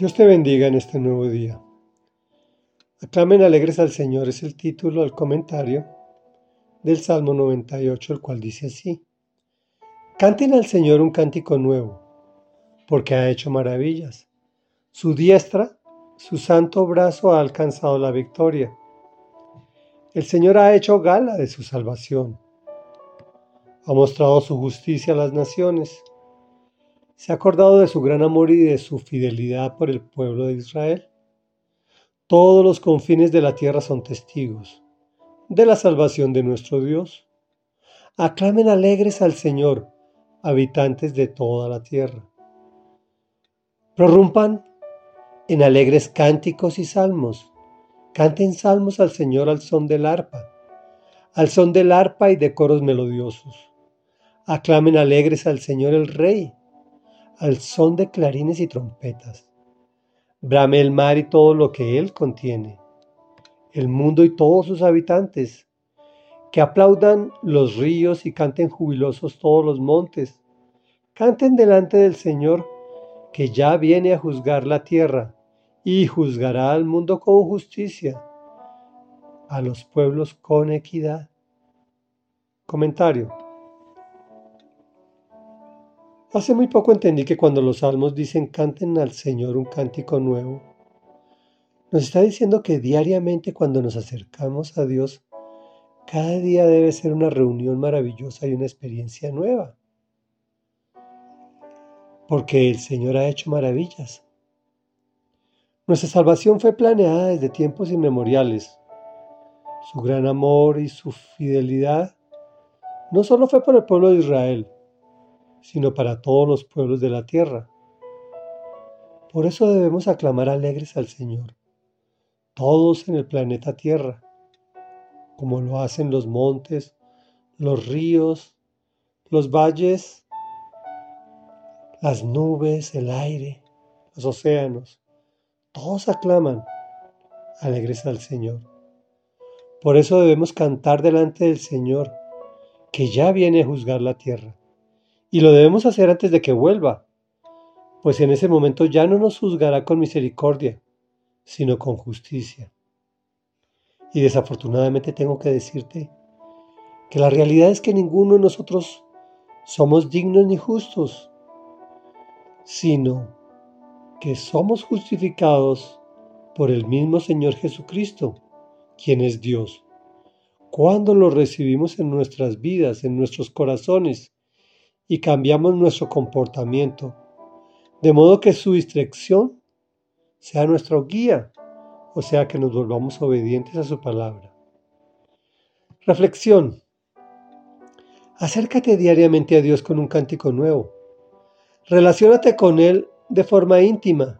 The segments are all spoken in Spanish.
Dios te bendiga en este nuevo día. Aclamen alegres al Señor es el título al comentario del Salmo 98, el cual dice así. Canten al Señor un cántico nuevo, porque ha hecho maravillas. Su diestra, su santo brazo ha alcanzado la victoria. El Señor ha hecho gala de su salvación. Ha mostrado su justicia a las naciones se ha acordado de su gran amor y de su fidelidad por el pueblo de Israel. Todos los confines de la tierra son testigos de la salvación de nuestro Dios. Aclamen alegres al Señor, habitantes de toda la tierra. Prorrumpan en alegres cánticos y salmos. Canten salmos al Señor al son del arpa, al son del arpa y de coros melodiosos. Aclamen alegres al Señor el Rey al son de clarines y trompetas. Brame el mar y todo lo que él contiene, el mundo y todos sus habitantes. Que aplaudan los ríos y canten jubilosos todos los montes. Canten delante del Señor, que ya viene a juzgar la tierra y juzgará al mundo con justicia, a los pueblos con equidad. Comentario. Hace muy poco entendí que cuando los salmos dicen canten al Señor un cántico nuevo, nos está diciendo que diariamente cuando nos acercamos a Dios, cada día debe ser una reunión maravillosa y una experiencia nueva. Porque el Señor ha hecho maravillas. Nuestra salvación fue planeada desde tiempos inmemoriales. Su gran amor y su fidelidad no solo fue por el pueblo de Israel, sino para todos los pueblos de la tierra. Por eso debemos aclamar alegres al Señor, todos en el planeta Tierra, como lo hacen los montes, los ríos, los valles, las nubes, el aire, los océanos. Todos aclaman alegres al Señor. Por eso debemos cantar delante del Señor, que ya viene a juzgar la tierra. Y lo debemos hacer antes de que vuelva, pues en ese momento ya no nos juzgará con misericordia, sino con justicia. Y desafortunadamente tengo que decirte que la realidad es que ninguno de nosotros somos dignos ni justos, sino que somos justificados por el mismo Señor Jesucristo, quien es Dios. Cuando lo recibimos en nuestras vidas, en nuestros corazones, y cambiamos nuestro comportamiento, de modo que su distracción sea nuestro guía, o sea que nos volvamos obedientes a su palabra. Reflexión. Acércate diariamente a Dios con un cántico nuevo. Relaciónate con Él de forma íntima,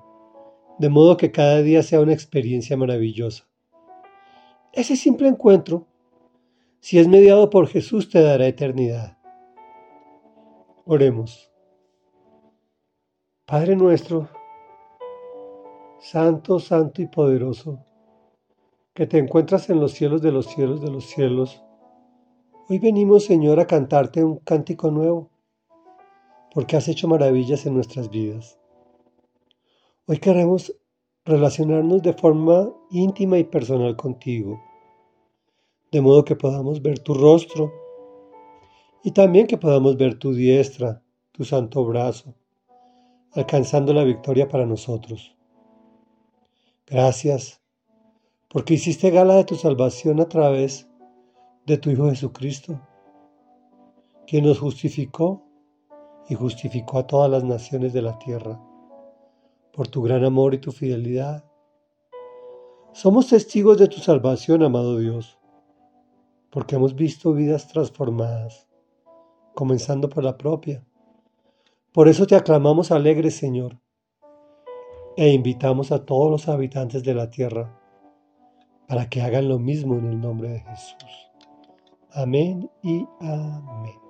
de modo que cada día sea una experiencia maravillosa. Ese simple encuentro, si es mediado por Jesús, te dará eternidad. Oremos. Padre nuestro, Santo, Santo y poderoso, que te encuentras en los cielos de los cielos de los cielos, hoy venimos, Señor, a cantarte un cántico nuevo, porque has hecho maravillas en nuestras vidas. Hoy queremos relacionarnos de forma íntima y personal contigo, de modo que podamos ver tu rostro, y también que podamos ver tu diestra, tu santo brazo, alcanzando la victoria para nosotros. Gracias, porque hiciste gala de tu salvación a través de tu Hijo Jesucristo, quien nos justificó y justificó a todas las naciones de la tierra, por tu gran amor y tu fidelidad. Somos testigos de tu salvación, amado Dios, porque hemos visto vidas transformadas comenzando por la propia. Por eso te aclamamos alegre, Señor, e invitamos a todos los habitantes de la tierra para que hagan lo mismo en el nombre de Jesús. Amén y amén.